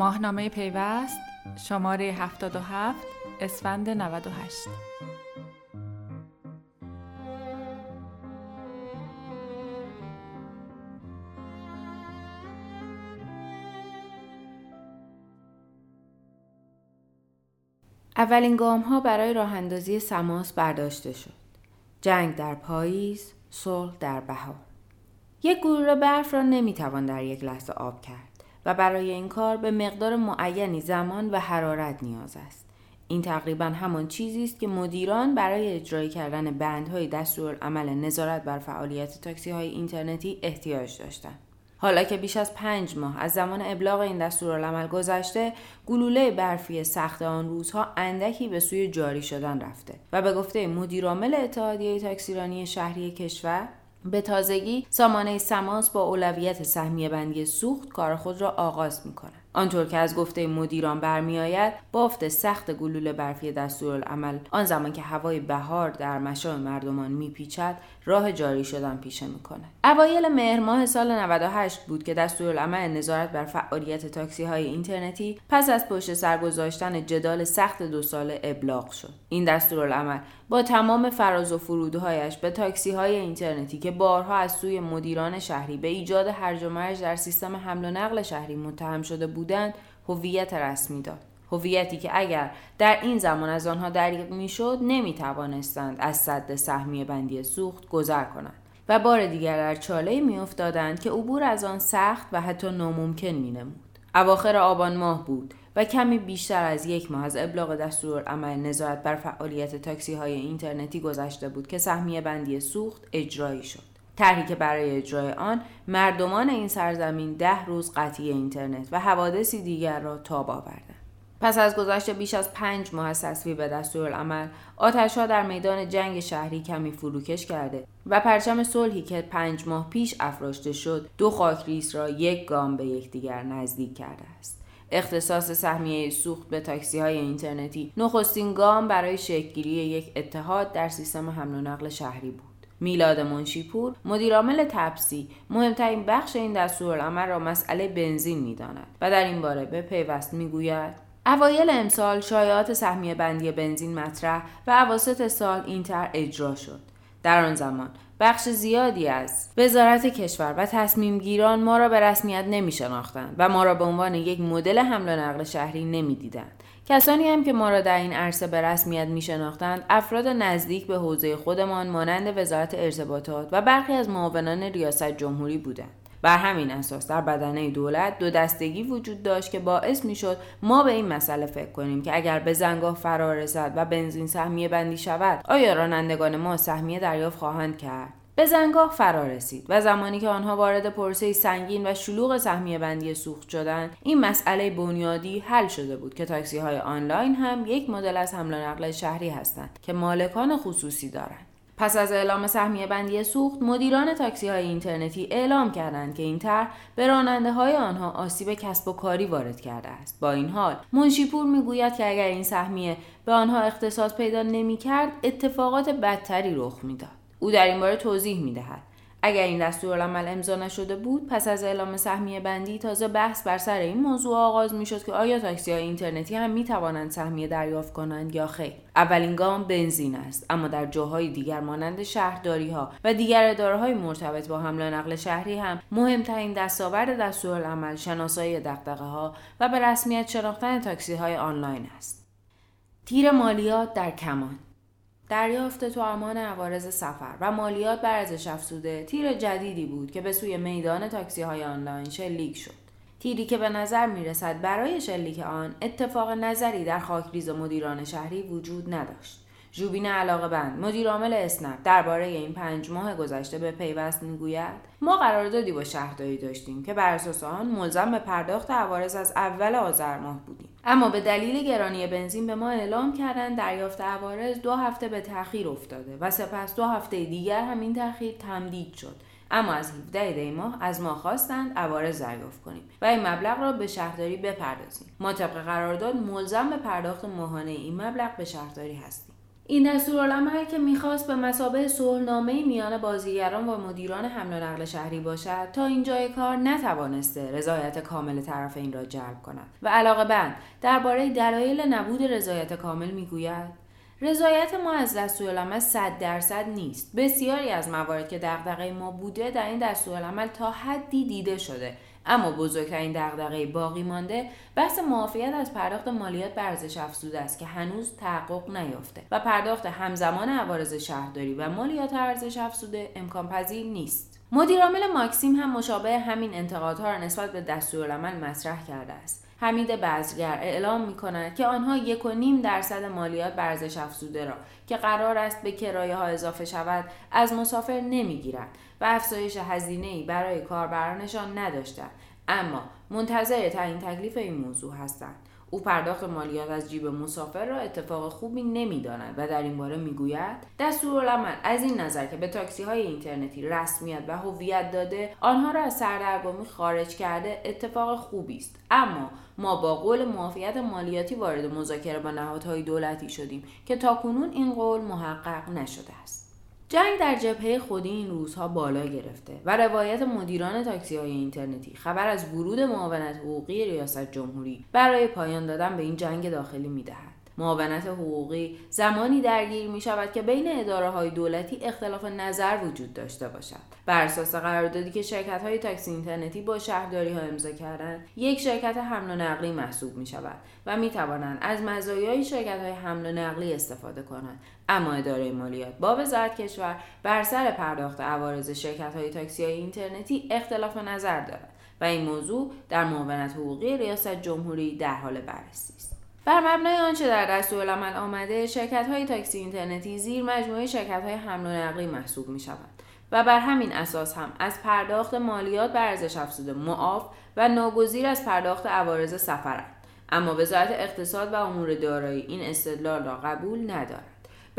ماهنامه پیوست شماره 77 اسفند 98 اولین گام ها برای راه اندازی سماس برداشته شد. جنگ در پاییز، صلح در بهار. یک گروه برف را نمی‌توان در یک لحظه آب کرد و برای این کار به مقدار معینی زمان و حرارت نیاز است. این تقریبا همان چیزی است که مدیران برای اجرای کردن بندهای دستورالعمل نظارت بر فعالیت تاکسی های اینترنتی احتیاج داشتند. حالا که بیش از پنج ماه از زمان ابلاغ این دستورالعمل گذشته گلوله برفی سخت آن روزها اندکی به سوی جاری شدن رفته و به گفته مدیرعامل اتحادیه تاکسیرانی شهری کشور به تازگی سامانه سماس با اولویت سهمیه بندی سوخت کار خود را آغاز می کند. آنطور که از گفته مدیران برمیآید بافت سخت گلوله برفی دستورالعمل آن زمان که هوای بهار در مشام مردمان میپیچد راه جاری شدن پیشه می‌کنه. اوایل مهر ماه سال 98 بود که دستورالعمل نظارت بر فعالیت تاکسی های اینترنتی پس از پشت سر گذاشتن جدال سخت دو ساله ابلاغ شد. این دستورالعمل با تمام فراز و فرودهایش به تاکسی های اینترنتی که بارها از سوی مدیران شهری به ایجاد هرج و مرج در سیستم حمل و نقل شهری متهم شده بودند هویت رسمی داد. هویتی که اگر در این زمان از آنها دریغ می‌شد نمی توانستند از صد سهمیه بندی سوخت گذر کنند و بار دیگر در چاله میافتادند که عبور از آن سخت و حتی ناممکن مینمود. اواخر آبان ماه بود و کمی بیشتر از یک ماه از ابلاغ دستورالعمل نظارت بر فعالیت تاکسی های اینترنتی گذشته بود که سهمیه بندی سوخت اجرایی شد. طرحی که برای اجرای آن مردمان این سرزمین ده روز قطعی اینترنت و حوادثی دیگر را تاب آوردند پس از گذشت بیش از پنج ماه از تصویب دستورالعمل آتشها در میدان جنگ شهری کمی فروکش کرده و پرچم صلحی که پنج ماه پیش افراشته شد دو خاکریز را یک گام به یکدیگر نزدیک کرده است. اختصاص سهمیه سوخت به تاکسی های اینترنتی نخستین گام برای شکلگیری یک اتحاد در سیستم حمل و نقل شهری بود. میلاد منشیپور مدیرعامل تپسی مهمترین بخش این دستورالعمل را مسئله بنزین می‌داند و در این باره به پیوست می‌گوید اوایل امسال شایعات سهمیه بندی بنزین مطرح و اواسط سال این طرح اجرا شد در آن زمان بخش زیادی از وزارت کشور و تصمیم گیران ما را به رسمیت نمی شناختند و ما را به عنوان یک مدل حمل و نقل شهری نمی دیدند. کسانی هم که ما را در این عرصه به رسمیت می شناختند افراد نزدیک به حوزه خودمان مانند وزارت ارتباطات و برخی از معاونان ریاست جمهوری بودند. بر همین اساس در بدنه دولت دو دستگی وجود داشت که باعث می‌شد ما به این مسئله فکر کنیم که اگر به زنگاه فرار رسد و بنزین سهمیه بندی شود آیا رانندگان ما سهمیه دریافت خواهند کرد؟ به زنگاه فرا رسید و زمانی که آنها وارد پرسه سنگین و شلوغ سهمیه بندی سوخت شدند این مسئله بنیادی حل شده بود که تاکسی های آنلاین هم یک مدل از حمل و نقل شهری هستند که مالکان خصوصی دارند. پس از اعلام سهمیه بندی سوخت مدیران تاکسی های اینترنتی اعلام کردند که این طرح به راننده های آنها آسیب کسب و کاری وارد کرده است با این حال منشیپور می‌گوید که اگر این سهمیه به آنها اختصاص پیدا نمی‌کرد اتفاقات بدتری رخ می‌داد او در این باره توضیح می دهد. اگر این دستورالعمل امضا نشده بود پس از اعلام سهمیه بندی تازه بحث بر سر این موضوع آغاز می شد که آیا تاکسی های اینترنتی هم می توانند سهمیه دریافت کنند یا خیر. اولین گام بنزین است اما در جاهای دیگر مانند شهرداری ها و دیگر اداره های مرتبط با حمل و نقل شهری هم مهمترین دستاورد دستورالعمل شناسایی دغدغه ها و به رسمیت شناختن تاکسی های آنلاین است. تیر مالیات در کمان. دریافت تو امان عوارض سفر و مالیات بر ارزش افزوده تیر جدیدی بود که به سوی میدان تاکسی های آنلاین شلیک شد. تیری که به نظر می رسد برای شلیک آن اتفاق نظری در خاکریز مدیران شهری وجود نداشت. ژوبین علاقه بند مدیر عامل اسنپ درباره این پنج ماه گذشته به پیوست می‌گوید ما قراردادی با شهرداری داشتیم که بر اساس آن ملزم به پرداخت عوارض از اول آذر ماه بودیم. اما به دلیل گرانی بنزین به ما اعلام کردن دریافت عوارض دو هفته به تاخیر افتاده و سپس دو هفته دیگر هم این تاخیر تمدید شد. اما از 17 دی ماه از ما خواستند عوارض دریافت کنیم و این مبلغ را به شهرداری بپردازیم. ما طبق قرارداد ملزم به پرداخت ماهانه این مبلغ به شهرداری هستیم. این دستورالعمل که می‌خواست به مسابه صلحنامه میان بازیگران و مدیران حمل و نقل شهری باشد تا اینجای کار نتوانسته رضایت کامل طرفین را جلب کند. و علاقه بند درباره دلایل نبود رضایت کامل می‌گوید رضایت ما از دستورالعمل صد درصد نیست. بسیاری از موارد که دغدغه ما بوده در این دستورالعمل تا حدی دیده شده. اما بزرگترین دغدغه باقی مانده بحث معافیت از پرداخت مالیات بر ارزش افزوده است که هنوز تحقق نیافته و پرداخت همزمان عوارض شهرداری و مالیات ارزش افزوده امکان پذیر نیست. مدیرعامل ماکسیم هم مشابه همین انتقادها را نسبت به دستورالعمل مطرح کرده است. حمید بزگر اعلام می کند که آنها یک و نیم درصد مالیات بر افزوده را که قرار است به کرایه ها اضافه شود از مسافر نمی‌گیرند. و افزایش هزینه ای برای کاربرانشان نداشتند. اما منتظر تعیین تکلیف این موضوع هستند. او پرداخت مالیات از جیب مسافر را اتفاق خوبی نمی‌داند و در این باره می‌گوید دستورالعمل از این نظر که به تاکسی های اینترنتی رسمیت و هویت داده آنها را از سردرگمی خارج کرده اتفاق خوبی است. اما ما با قول معافیت مالیاتی وارد مذاکره با نهادهای دولتی شدیم که تاکنون این قول محقق نشده است. جنگ در جبهه خودی این روزها بالا گرفته و روایت مدیران تاکسی های اینترنتی خبر از ورود معاونت حقوقی ریاست جمهوری برای پایان دادن به این جنگ داخلی می‌دهد. معاونت حقوقی زمانی درگیر می شود که بین اداره های دولتی اختلاف نظر وجود داشته باشد. بر اساس قراردادی که شرکت های تاکسی اینترنتی با شهرداری ها امضا کردند یک شرکت حمل و نقلی محسوب می شود و می توانند از مزایای شرکت های حمل و نقلی استفاده کنند. اما اداره مالیات با وزارت کشور بر سر پرداخت عوارض شرکت های تاکسی های اینترنتی اختلاف نظر دارد و این موضوع در معاونت حقوقی ریاست جمهوری در حال بررسی است. بر مبنای آنچه در دستورالعمل آمده شرکت های تاکسی اینترنتی زیر مجموعه شرکت های حمل و نقلی محسوب می شوند و بر همین اساس هم از پرداخت مالیات بر ارزش افزوده معاف و ناگزیر از پرداخت عوارض سفرند. اما وزارت اقتصاد و امور دارایی این استدلال را قبول ندارد.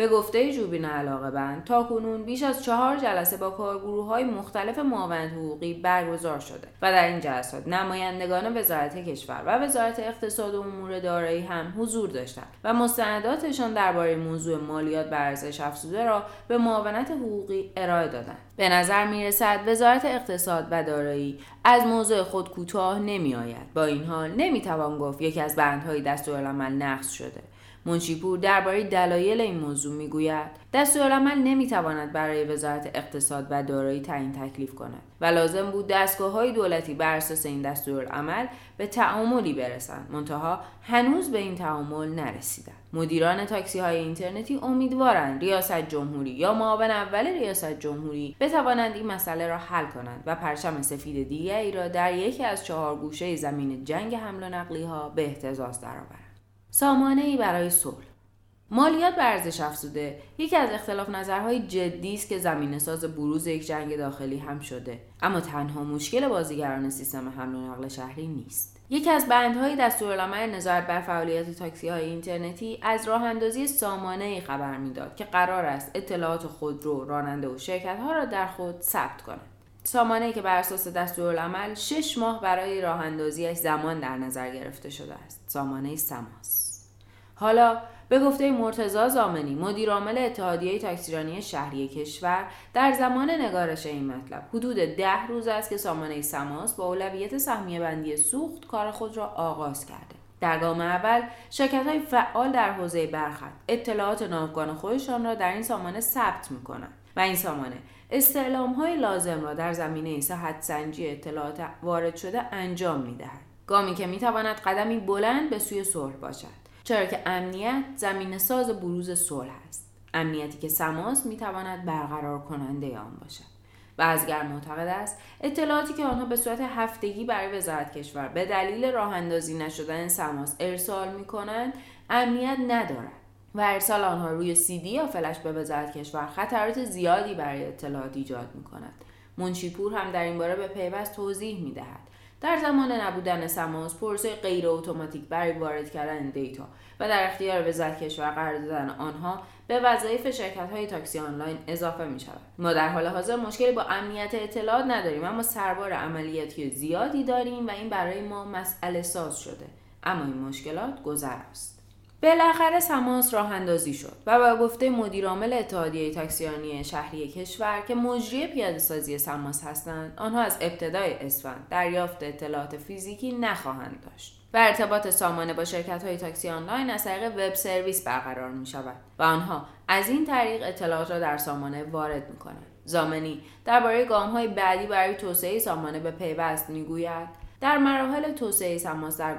به گفته جوبین علاقه بند. تا کنون بیش از چهار جلسه با کارگروه های مختلف معاونت حقوقی برگزار شده و در این جلسات نمایندگان وزارت کشور و وزارت اقتصاد و امور دارایی هم حضور داشتند و مستنداتشان درباره موضوع مالیات بر ارزش افزوده را به معاونت حقوقی ارائه دادند. به نظر می رسد وزارت اقتصاد و دارایی از موضوع خود کوتاه نمی آید. با این حال نمی توان گفت یکی از بندهای دستورالعمل نقض شده. منشیپور درباره دلایل این موضوع می‌گوید دستورالعمل نمی‌تواند برای وزارت اقتصاد و دارایی تعیین تکلیف کند و لازم بود دستگاه های دولتی بر اساس این دستورالعمل به تعاملی برسند. منتها هنوز به این تعامل نرسیدند. مدیران تاکسی های اینترنتی امیدوارند ریاست جمهوری یا معاون اول ریاست جمهوری بتوانند این مسئله را حل کنند و پرچم سفید دیگری را در یکی از چهار گوشه زمین جنگ حمل و نقلی ها به احتزاز درآورند. سامانه ای برای صلح. مالیات بر ارزش افزوده. یکی از اختلاف نظرهای جدی است که زمینه ساز بروز یک جنگ داخلی هم شده. اما تنها مشکل بازیگران سیستم حمل و نقل شهری نیست. یکی از بندهای دستورالعمل نظارت بر فعالیت تاکسی های اینترنتی از راه اندازی سامانه ای خبر می‌داد که قرار است اطلاعات خودرو راننده و شرکت ها را در خود ثبت کند. سامانه که بر اساس دستورالعمل شش ماه برای راه اندازیش زمان در نظر گرفته شده است. سامانه سماس. حالا به گفته مرتزا زامنی مدیرعامل اتحادیه تاکسیرانی شهری کشور در زمان نگارش این مطلب حدود ده روز است که سامانه سماس با اولویت سهمیه بندی سوخت کار خود را آغاز کرده در گام اول شرکت های فعال در حوزه برخط اطلاعات ناوگان خودشان را در این سامانه ثبت می کنند و این سامانه استعلام های لازم را در زمینه صحت سنجی اطلاعات وارد شده انجام می دهد. گامی که می تواند قدمی بلند به سوی صلح باشد چرا که امنیت زمین ساز بروز صلح است. امنیتی که سماس می‌تواند برقرار کننده آن باشد. ازگر معتقد است اطلاعاتی که آنها به صورت هفتگی برای وزارت کشور به دلیل راه اندازی نشدن سماس ارسال می کنند امنیت ندارد. و ارسال آنها روی دی یا فلش به وزارت کشور خطرات زیادی برای اطلاعات ایجاد می کند منشیپور هم در این باره به پیوست توضیح می دهد در زمان نبودن سماس پروسه غیر اتوماتیک برای وارد کردن دیتا و در اختیار وزارت کشور قرار دادن آنها به وظایف شرکت های تاکسی آنلاین اضافه می شود. ما در حال حاضر مشکلی با امنیت اطلاعات نداریم اما سربار عملیاتی زیادی داریم و این برای ما مسئله ساز شده اما این مشکلات گذراست بالاخره سماس راه اندازی شد و به گفته مدیرعامل اتحادیه تاکسیرانی شهری کشور که مجری پیاده سازی سماس هستند آنها از ابتدای اسفند دریافت اطلاعات فیزیکی نخواهند داشت و ارتباط سامانه با شرکت های تاکسی آنلاین از طریق وب سرویس برقرار می شود و آنها از این طریق اطلاعات را در سامانه وارد می کنند. زامنی درباره گام های بعدی برای توسعه سامانه به پیوست می‌گوید در مراحل توسعه سماس در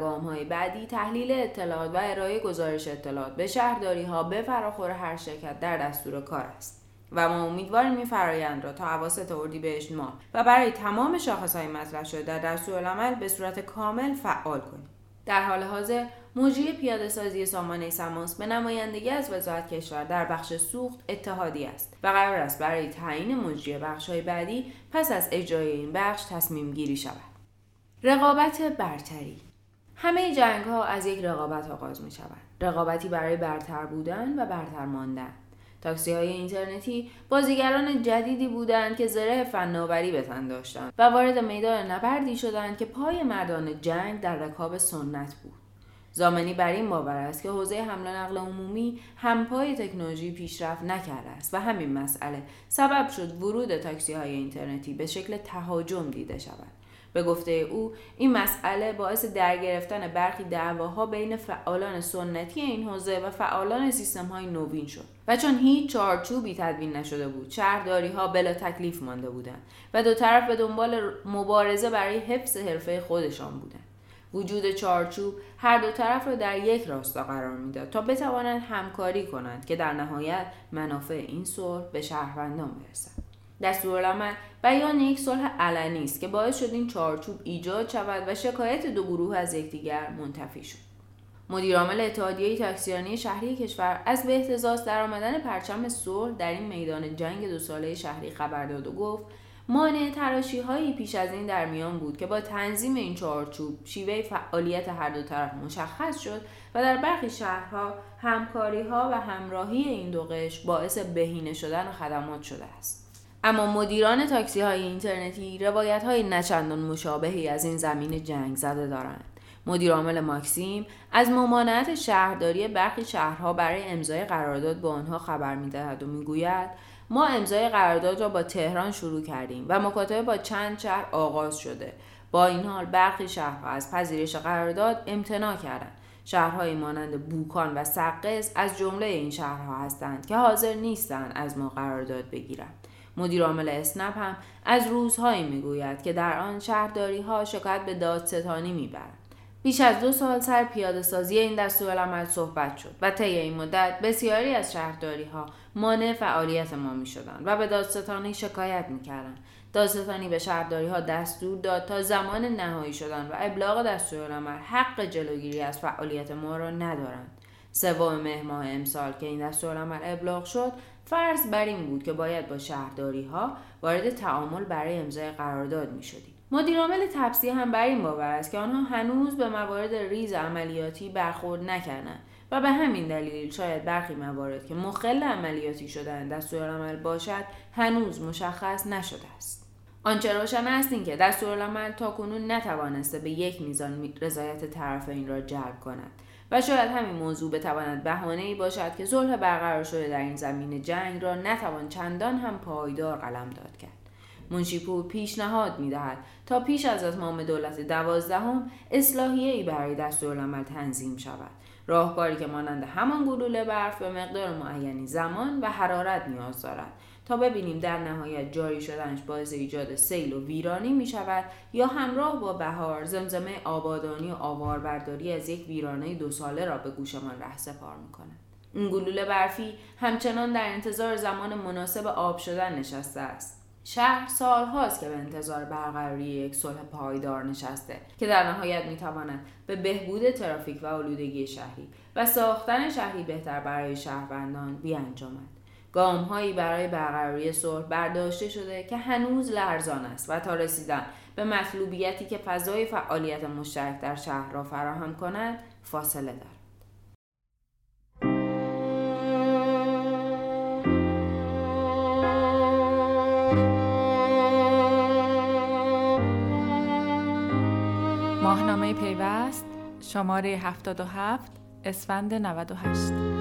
بعدی تحلیل اطلاعات و ارائه گزارش اطلاعات به شهرداری ها به فراخور هر شرکت در دستور کار است و ما امیدواریم این فرایند را تا اواسط اردیبهشت ماه و برای تمام های مطرح شده در دستورالعمل به صورت کامل فعال کنیم در حال حاضر مجری پیاده سازی سامانه سماس به نمایندگی از وزارت کشور در بخش سوخت اتحادی است و قرار است برای تعیین مجری بخش های بعدی پس از اجرای این بخش تصمیم گیری شود. رقابت برتری همه جنگ ها از یک رقابت آغاز می شود. رقابتی برای برتر بودن و برتر ماندن. تاکسی های اینترنتی بازیگران جدیدی بودند که زره فناوری به تن داشتند و وارد میدان نبردی شدند که پای مردان جنگ در رکاب سنت بود. زامنی بر این باور است که حوزه حمل و نقل عمومی همپای تکنولوژی پیشرفت نکرده است و همین مسئله سبب شد ورود تاکسی های اینترنتی به شکل تهاجم دیده شود. به گفته او این مسئله باعث درگرفتن برخی دعواها بین فعالان سنتی این حوزه و فعالان سیستم های نوین شد و چون هیچ چارچوبی تدوین نشده بود شهرداری ها بلا تکلیف مانده بودند و دو طرف به دنبال مبارزه برای حفظ حرفه خودشان بودند. وجود چارچوب هر دو طرف را در یک راستا قرار می‌داد تا بتوانند همکاری کنند که در نهایت منافع این صلح به شهروندان برسد. دستورالعمل بیان یک صلح علنی است که باعث شد این چارچوب ایجاد شود و شکایت دو گروه از یکدیگر منتفی شد. مدیرعامل اتحادیه تاکسیانی شهری کشور از به احتزاز درآمدن پرچم صلح در این میدان جنگ دو ساله شهری خبر داد و گفت مانع تراشی هایی پیش از این در میان بود که با تنظیم این چارچوب شیوه فعالیت هر دو طرف مشخص شد و در برخی شهرها همکاری ها و همراهی این دو قش باعث بهینه شدن خدمات شده است. اما مدیران تاکسی های اینترنتی روایت های نچندان مشابهی از این زمین جنگ زده دارند. مدیر عامل ماکسیم از ممانعت شهرداری برخی شهرها برای امضای قرارداد با آنها خبر می‌دهد و می‌گوید ما امضای قرارداد را با تهران شروع کردیم و مکاتبه با چند شهر آغاز شده. با این حال برخی شهرها از پذیرش قرارداد امتناع کردند. شهرهایی مانند بوکان و سقز از جمله این شهرها هستند که حاضر نیستند از ما قرارداد بگیرند. مدیر عامل اسنپ هم از روزهایی می‌گوید که در آن شهرداری ها شکایت به دادستانی می‌برند بیش از دو سال سر پیاده سازی این دستورالعمل صحبت شد و طی این مدت بسیاری از شهرداری ها مانع فعالیت ما می شدن و به دادستانی شکایت می کردن. دادستانی به شهرداری ها دستور داد تا زمان نهایی شدن و ابلاغ دستورالعمل حق جلوگیری از فعالیت ما را ندارند. سوم مهر ماه امسال که این دستورالعمل ابلاغ شد فرض بر این بود که باید با شهرداری ها وارد تعامل برای امضای قرارداد می شدیم. مدیرعامل تپسی هم بر این باور است که آنها هنوز به موارد ریز عملیاتی برخورد نکردند و به همین دلیل شاید برخی موارد که مخل عملیاتی شدن دستورالعمل باشد هنوز مشخص نشده است آنچه روشن است اینکه دستورالعمل تاکنون نتوانسته به یک میزان رضایت طرفین را جلب کند و شاید همین موضوع بتواند بهانه ای باشد که صلح برقرار شده در این زمین جنگ را نتوان چندان هم پایدار قلم داد کرد. منشیپور پیشنهاد می‌دهد تا پیش از اتمام دولت دوازدهم اصلاحیه ای برای دستورالعمل تنظیم شود. راهکاری که مانند همان گلوله برف به مقدار معینی زمان و حرارت نیاز دارد. تا ببینیم در نهایت جاری شدنش باعث ایجاد سیل و ویرانی می شود یا همراه با بهار زمزمه آبادانی و آواربرداری از یک ویرانه دو ساله را به گوشمان ره سپار می کند. این گلوله برفی همچنان در انتظار زمان مناسب آب شدن نشسته است. شهر سالهاست که به انتظار برقراری یک صلح پایدار نشسته که در نهایت می‌تواند به بهبود ترافیک و آلودگی شهری و ساختن شهری بهتر برای شهروندان بیانجامد هایی برای برقراری صلح برداشته شده که هنوز لرزان است و تا رسیدن به مطلوبیتی که فضای فعالیت مشترک در شهر را فراهم کند فاصله دارد. ماهنامه پیوست شماره 77 اسفند 98